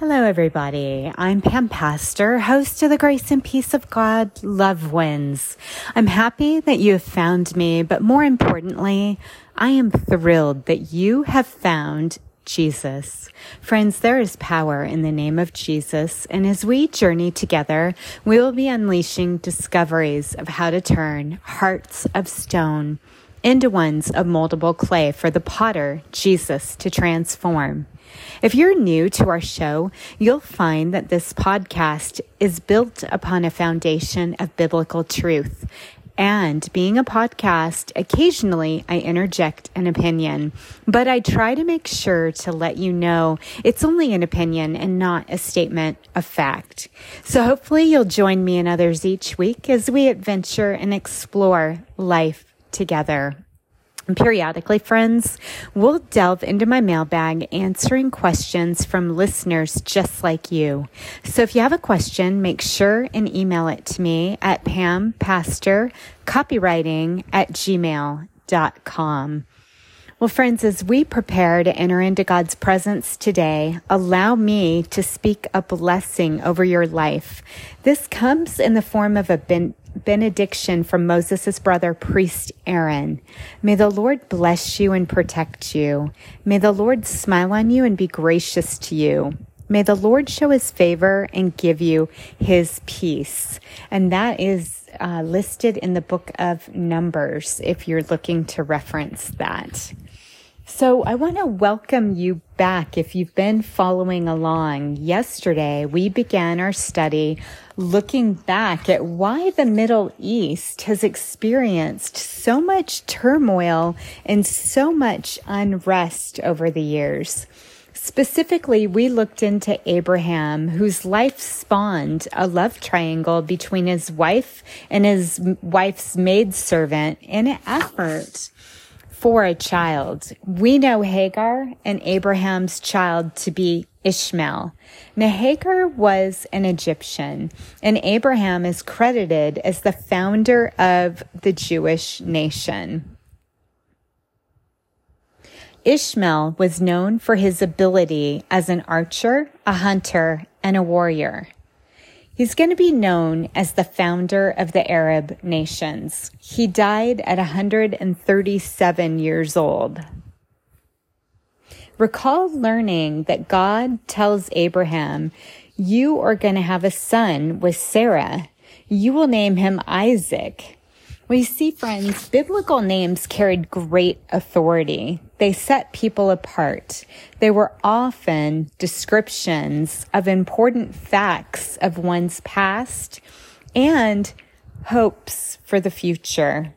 Hello, everybody. I'm Pam Pastor, host of the Grace and Peace of God Love Wins. I'm happy that you have found me, but more importantly, I am thrilled that you have found Jesus. Friends, there is power in the name of Jesus, and as we journey together, we will be unleashing discoveries of how to turn hearts of stone into ones of moldable clay for the potter, Jesus, to transform. If you're new to our show, you'll find that this podcast is built upon a foundation of biblical truth. And being a podcast, occasionally I interject an opinion, but I try to make sure to let you know it's only an opinion and not a statement of fact. So hopefully you'll join me and others each week as we adventure and explore life together. And periodically, friends, we'll delve into my mailbag answering questions from listeners just like you. So if you have a question, make sure and email it to me at pampastorcopywriting at gmail.com. Well, friends, as we prepare to enter into God's presence today, allow me to speak a blessing over your life. This comes in the form of a ben- benediction from Moses' brother, priest Aaron. May the Lord bless you and protect you. May the Lord smile on you and be gracious to you. May the Lord show his favor and give you his peace. And that is uh, listed in the book of Numbers if you're looking to reference that. So I want to welcome you back if you've been following along. Yesterday, we began our study looking back at why the Middle East has experienced so much turmoil and so much unrest over the years. Specifically, we looked into Abraham, whose life spawned a love triangle between his wife and his wife's maidservant in an effort for a child. We know Hagar and Abraham's child to be Ishmael. Now, Hagar was an Egyptian, and Abraham is credited as the founder of the Jewish nation. Ishmael was known for his ability as an archer, a hunter, and a warrior. He's going to be known as the founder of the Arab nations. He died at 137 years old. Recall learning that God tells Abraham, You are going to have a son with Sarah. You will name him Isaac. We see, friends, biblical names carried great authority. They set people apart. They were often descriptions of important facts of one's past and hopes for the future.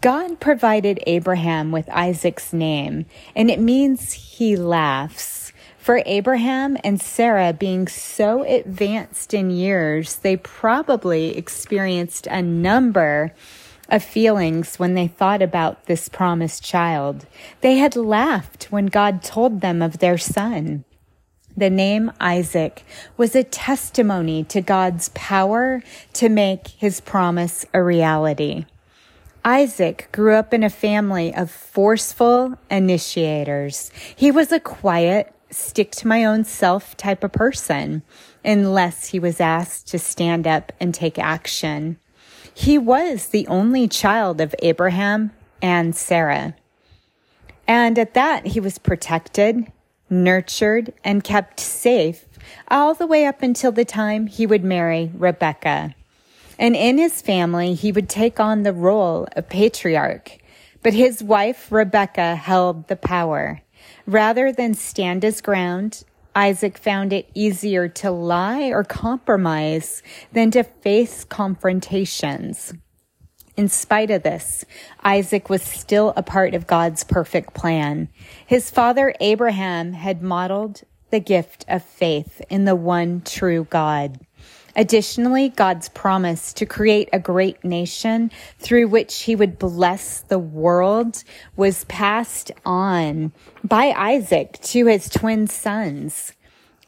God provided Abraham with Isaac's name, and it means he laughs. For Abraham and Sarah being so advanced in years, they probably experienced a number of feelings when they thought about this promised child. They had laughed when God told them of their son. The name Isaac was a testimony to God's power to make his promise a reality. Isaac grew up in a family of forceful initiators. He was a quiet, stick to my own self type of person unless he was asked to stand up and take action. He was the only child of Abraham and Sarah. And at that, he was protected, nurtured, and kept safe all the way up until the time he would marry Rebecca. And in his family, he would take on the role of patriarch. But his wife, Rebecca, held the power. Rather than stand his ground Isaac found it easier to lie or compromise than to face confrontations. In spite of this, Isaac was still a part of God's perfect plan. His father Abraham had modeled the gift of faith in the one true God. Additionally, God's promise to create a great nation through which he would bless the world was passed on by Isaac to his twin sons.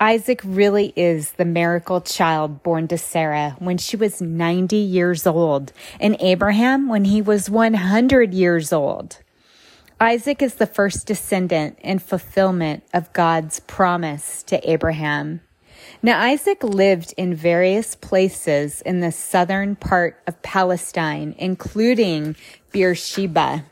Isaac really is the miracle child born to Sarah when she was 90 years old and Abraham when he was 100 years old. Isaac is the first descendant and fulfillment of God's promise to Abraham. Now, Isaac lived in various places in the southern part of Palestine, including Beersheba.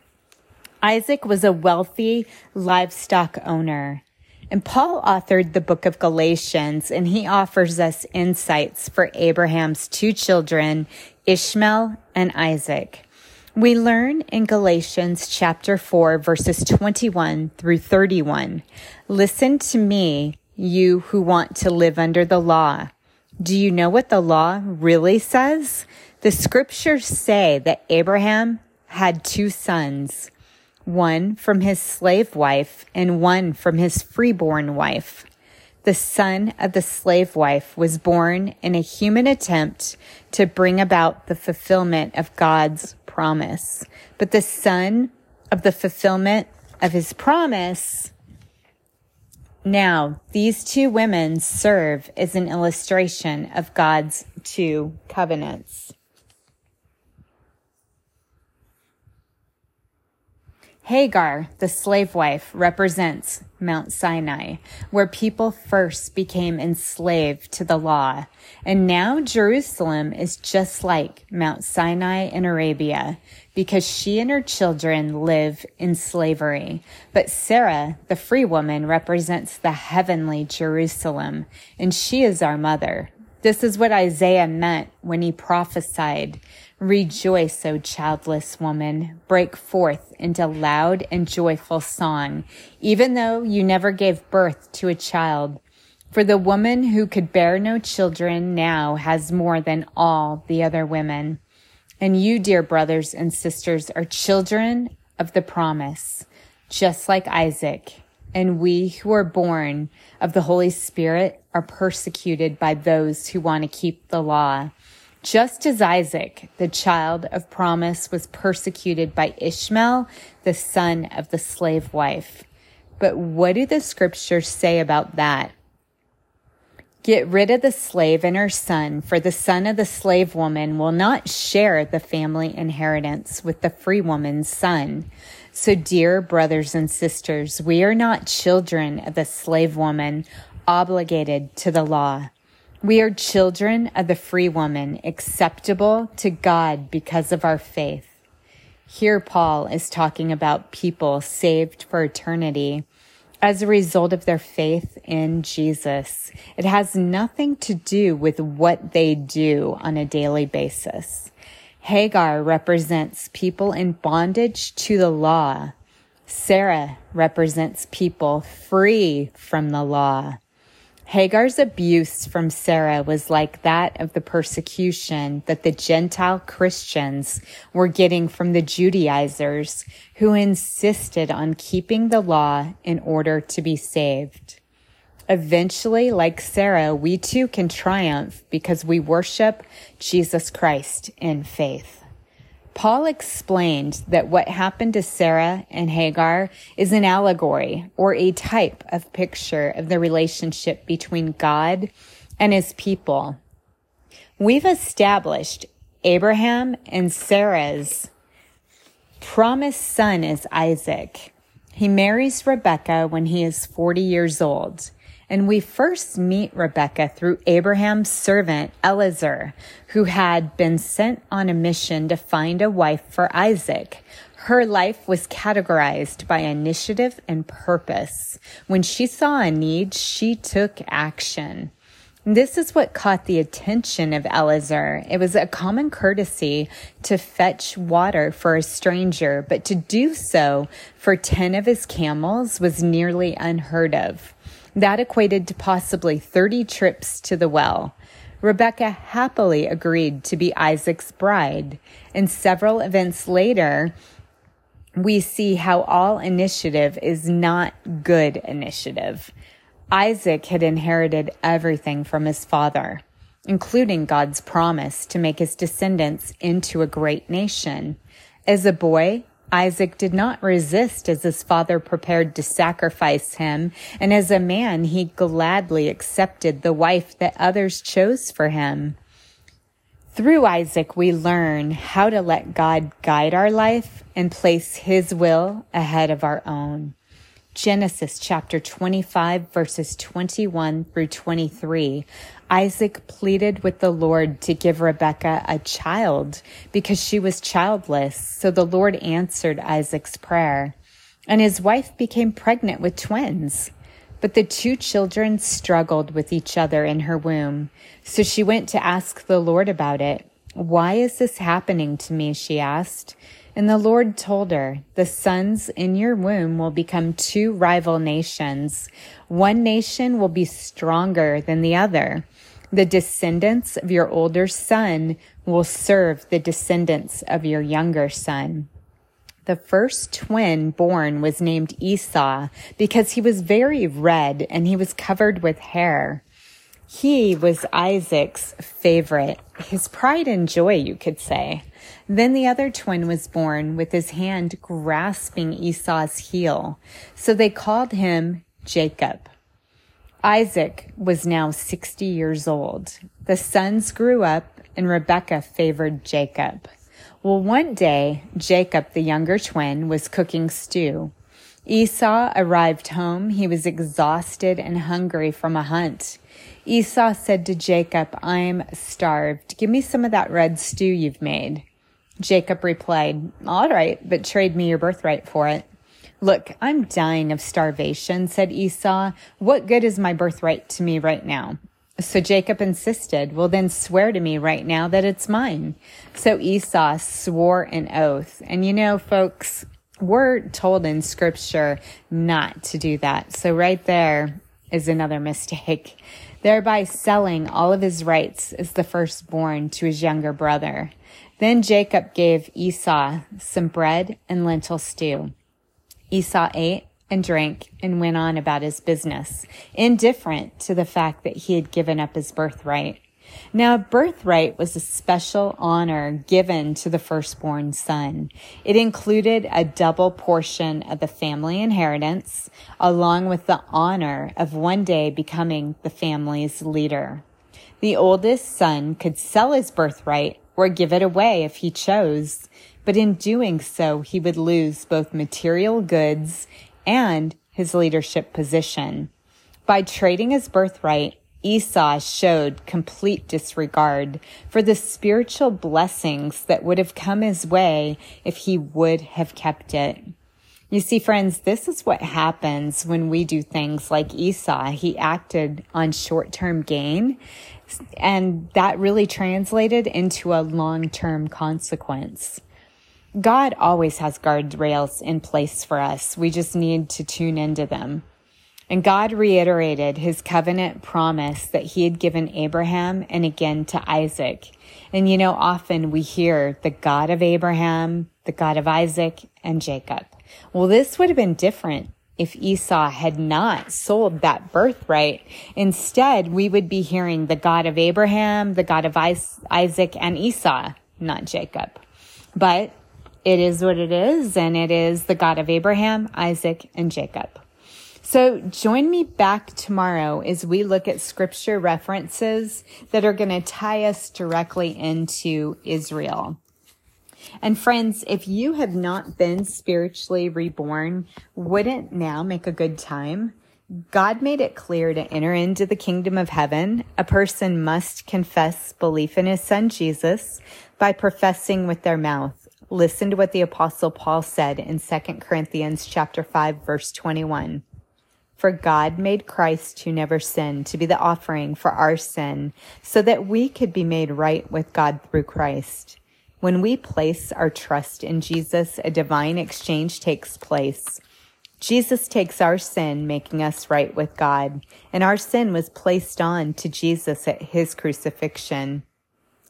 Isaac was a wealthy livestock owner. And Paul authored the book of Galatians, and he offers us insights for Abraham's two children, Ishmael and Isaac. We learn in Galatians chapter 4, verses 21 through 31. Listen to me, you who want to live under the law. Do you know what the law really says? The scriptures say that Abraham had two sons, one from his slave wife and one from his freeborn wife. The son of the slave wife was born in a human attempt to bring about the fulfillment of God's promise. But the son of the fulfillment of his promise now, these two women serve as an illustration of God's two covenants. Hagar, the slave wife, represents Mount Sinai, where people first became enslaved to the law. And now Jerusalem is just like Mount Sinai in Arabia because she and her children live in slavery. But Sarah, the free woman, represents the heavenly Jerusalem, and she is our mother. This is what Isaiah meant when he prophesied Rejoice, O childless woman, break forth into loud and joyful song, even though you never gave birth to a child. For the woman who could bear no children now has more than all the other women. And you, dear brothers and sisters, are children of the promise, just like Isaac. And we who are born of the Holy Spirit are persecuted by those who want to keep the law. Just as Isaac, the child of promise, was persecuted by Ishmael, the son of the slave wife. But what do the scriptures say about that? Get rid of the slave and her son, for the son of the slave woman will not share the family inheritance with the free woman's son. So, dear brothers and sisters, we are not children of the slave woman obligated to the law we are children of the free woman, acceptable to God because of our faith. Here, Paul is talking about people saved for eternity as a result of their faith in Jesus. It has nothing to do with what they do on a daily basis. Hagar represents people in bondage to the law. Sarah represents people free from the law. Hagar's abuse from Sarah was like that of the persecution that the Gentile Christians were getting from the Judaizers who insisted on keeping the law in order to be saved. Eventually, like Sarah, we too can triumph because we worship Jesus Christ in faith. Paul explained that what happened to Sarah and Hagar is an allegory or a type of picture of the relationship between God and his people. We've established Abraham and Sarah's promised son is Isaac. He marries Rebekah when he is 40 years old. And we first meet Rebecca through Abraham's servant Eliezer, who had been sent on a mission to find a wife for Isaac. Her life was categorized by initiative and purpose. When she saw a need, she took action. This is what caught the attention of Eliezer. It was a common courtesy to fetch water for a stranger, but to do so for 10 of his camels was nearly unheard of. That equated to possibly 30 trips to the well. Rebecca happily agreed to be Isaac's bride, and several events later, we see how all initiative is not good initiative. Isaac had inherited everything from his father, including God's promise to make his descendants into a great nation. As a boy, Isaac did not resist as his father prepared to sacrifice him, and as a man, he gladly accepted the wife that others chose for him. Through Isaac, we learn how to let God guide our life and place his will ahead of our own. Genesis chapter 25 verses 21 through 23, Isaac pleaded with the Lord to give Rebekah a child because she was childless. So the Lord answered Isaac's prayer and his wife became pregnant with twins. But the two children struggled with each other in her womb. So she went to ask the Lord about it. Why is this happening to me? She asked. And the Lord told her, The sons in your womb will become two rival nations. One nation will be stronger than the other. The descendants of your older son will serve the descendants of your younger son. The first twin born was named Esau because he was very red and he was covered with hair. He was Isaac's favorite, his pride and joy, you could say. Then the other twin was born with his hand grasping Esau's heel. So they called him Jacob. Isaac was now 60 years old. The sons grew up and Rebekah favored Jacob. Well, one day, Jacob, the younger twin, was cooking stew. Esau arrived home. He was exhausted and hungry from a hunt. Esau said to Jacob, I'm starved. Give me some of that red stew you've made. Jacob replied, All right, but trade me your birthright for it. Look, I'm dying of starvation, said Esau. What good is my birthright to me right now? So Jacob insisted, Well, then swear to me right now that it's mine. So Esau swore an oath. And you know, folks, we're told in scripture not to do that. So right there is another mistake thereby selling all of his rights as the firstborn to his younger brother. Then Jacob gave Esau some bread and lentil stew. Esau ate and drank and went on about his business, indifferent to the fact that he had given up his birthright. Now, birthright was a special honor given to the firstborn son. It included a double portion of the family inheritance, along with the honor of one day becoming the family's leader. The oldest son could sell his birthright or give it away if he chose, but in doing so, he would lose both material goods and his leadership position. By trading his birthright, Esau showed complete disregard for the spiritual blessings that would have come his way if he would have kept it. You see, friends, this is what happens when we do things like Esau. He acted on short term gain, and that really translated into a long term consequence. God always has guardrails in place for us. We just need to tune into them. And God reiterated his covenant promise that he had given Abraham and again to Isaac. And you know, often we hear the God of Abraham, the God of Isaac, and Jacob. Well, this would have been different if Esau had not sold that birthright. Instead, we would be hearing the God of Abraham, the God of Isaac, and Esau, not Jacob. But it is what it is, and it is the God of Abraham, Isaac, and Jacob. So join me back tomorrow as we look at scripture references that are going to tie us directly into Israel. And friends, if you have not been spiritually reborn, wouldn't now make a good time? God made it clear to enter into the kingdom of heaven, a person must confess belief in his son Jesus by professing with their mouth. Listen to what the apostle Paul said in 2 Corinthians chapter 5 verse 21. For God made Christ who never sinned to be the offering for our sin so that we could be made right with God through Christ. When we place our trust in Jesus, a divine exchange takes place. Jesus takes our sin, making us right with God, and our sin was placed on to Jesus at his crucifixion.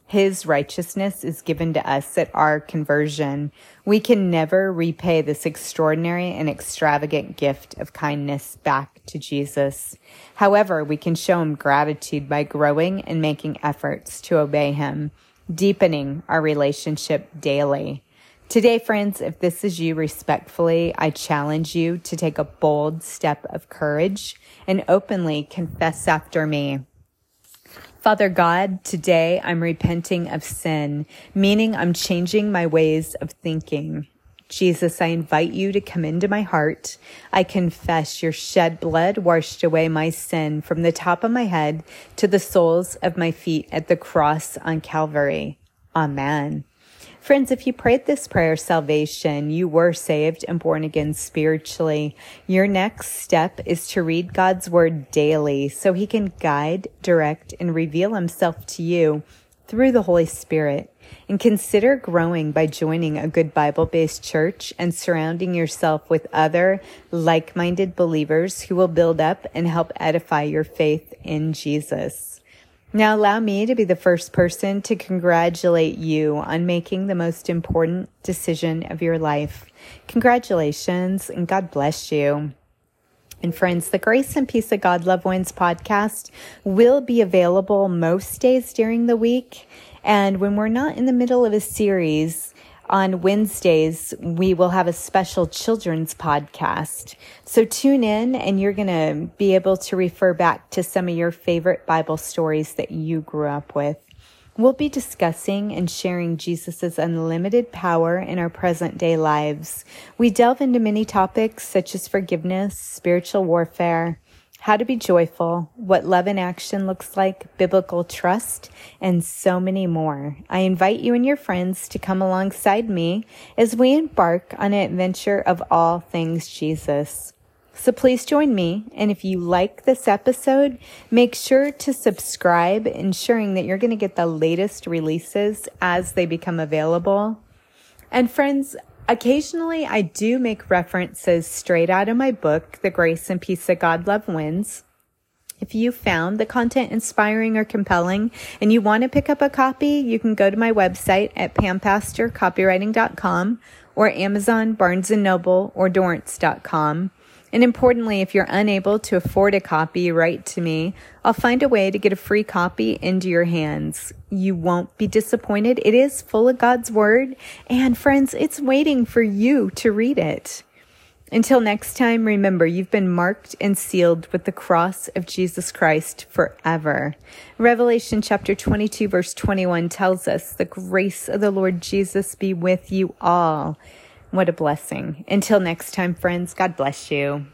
His righteousness is given to us at our conversion. We can never repay this extraordinary and extravagant gift of kindness back to Jesus. However, we can show him gratitude by growing and making efforts to obey him, deepening our relationship daily. Today, friends, if this is you respectfully, I challenge you to take a bold step of courage and openly confess after me. Father God, today I'm repenting of sin, meaning I'm changing my ways of thinking. Jesus, I invite you to come into my heart. I confess your shed blood washed away my sin from the top of my head to the soles of my feet at the cross on Calvary. Amen. Friends, if you prayed this prayer of salvation, you were saved and born again spiritually. Your next step is to read God's word daily so he can guide, direct, and reveal himself to you through the Holy Spirit and consider growing by joining a good Bible based church and surrounding yourself with other like minded believers who will build up and help edify your faith in Jesus. Now allow me to be the first person to congratulate you on making the most important decision of your life. Congratulations and God bless you. And friends, the Grace and Peace of God Love Wins podcast will be available most days during the week. And when we're not in the middle of a series, on Wednesdays, we will have a special children's podcast. So tune in and you're going to be able to refer back to some of your favorite Bible stories that you grew up with. We'll be discussing and sharing Jesus' unlimited power in our present day lives. We delve into many topics such as forgiveness, spiritual warfare, how to be joyful, what love in action looks like, biblical trust, and so many more. I invite you and your friends to come alongside me as we embark on an adventure of all things Jesus. So please join me. And if you like this episode, make sure to subscribe, ensuring that you're going to get the latest releases as they become available. And friends, occasionally I do make references straight out of my book, The Grace and Peace of God Love Wins. If you found the content inspiring or compelling and you want to pick up a copy, you can go to my website at pampastorcopywriting.com or Amazon, Barnes & Noble, or Dorrance.com. And importantly, if you're unable to afford a copy, write to me. I'll find a way to get a free copy into your hands. You won't be disappointed. It is full of God's word. And friends, it's waiting for you to read it. Until next time, remember you've been marked and sealed with the cross of Jesus Christ forever. Revelation chapter 22 verse 21 tells us the grace of the Lord Jesus be with you all. What a blessing. Until next time, friends, God bless you.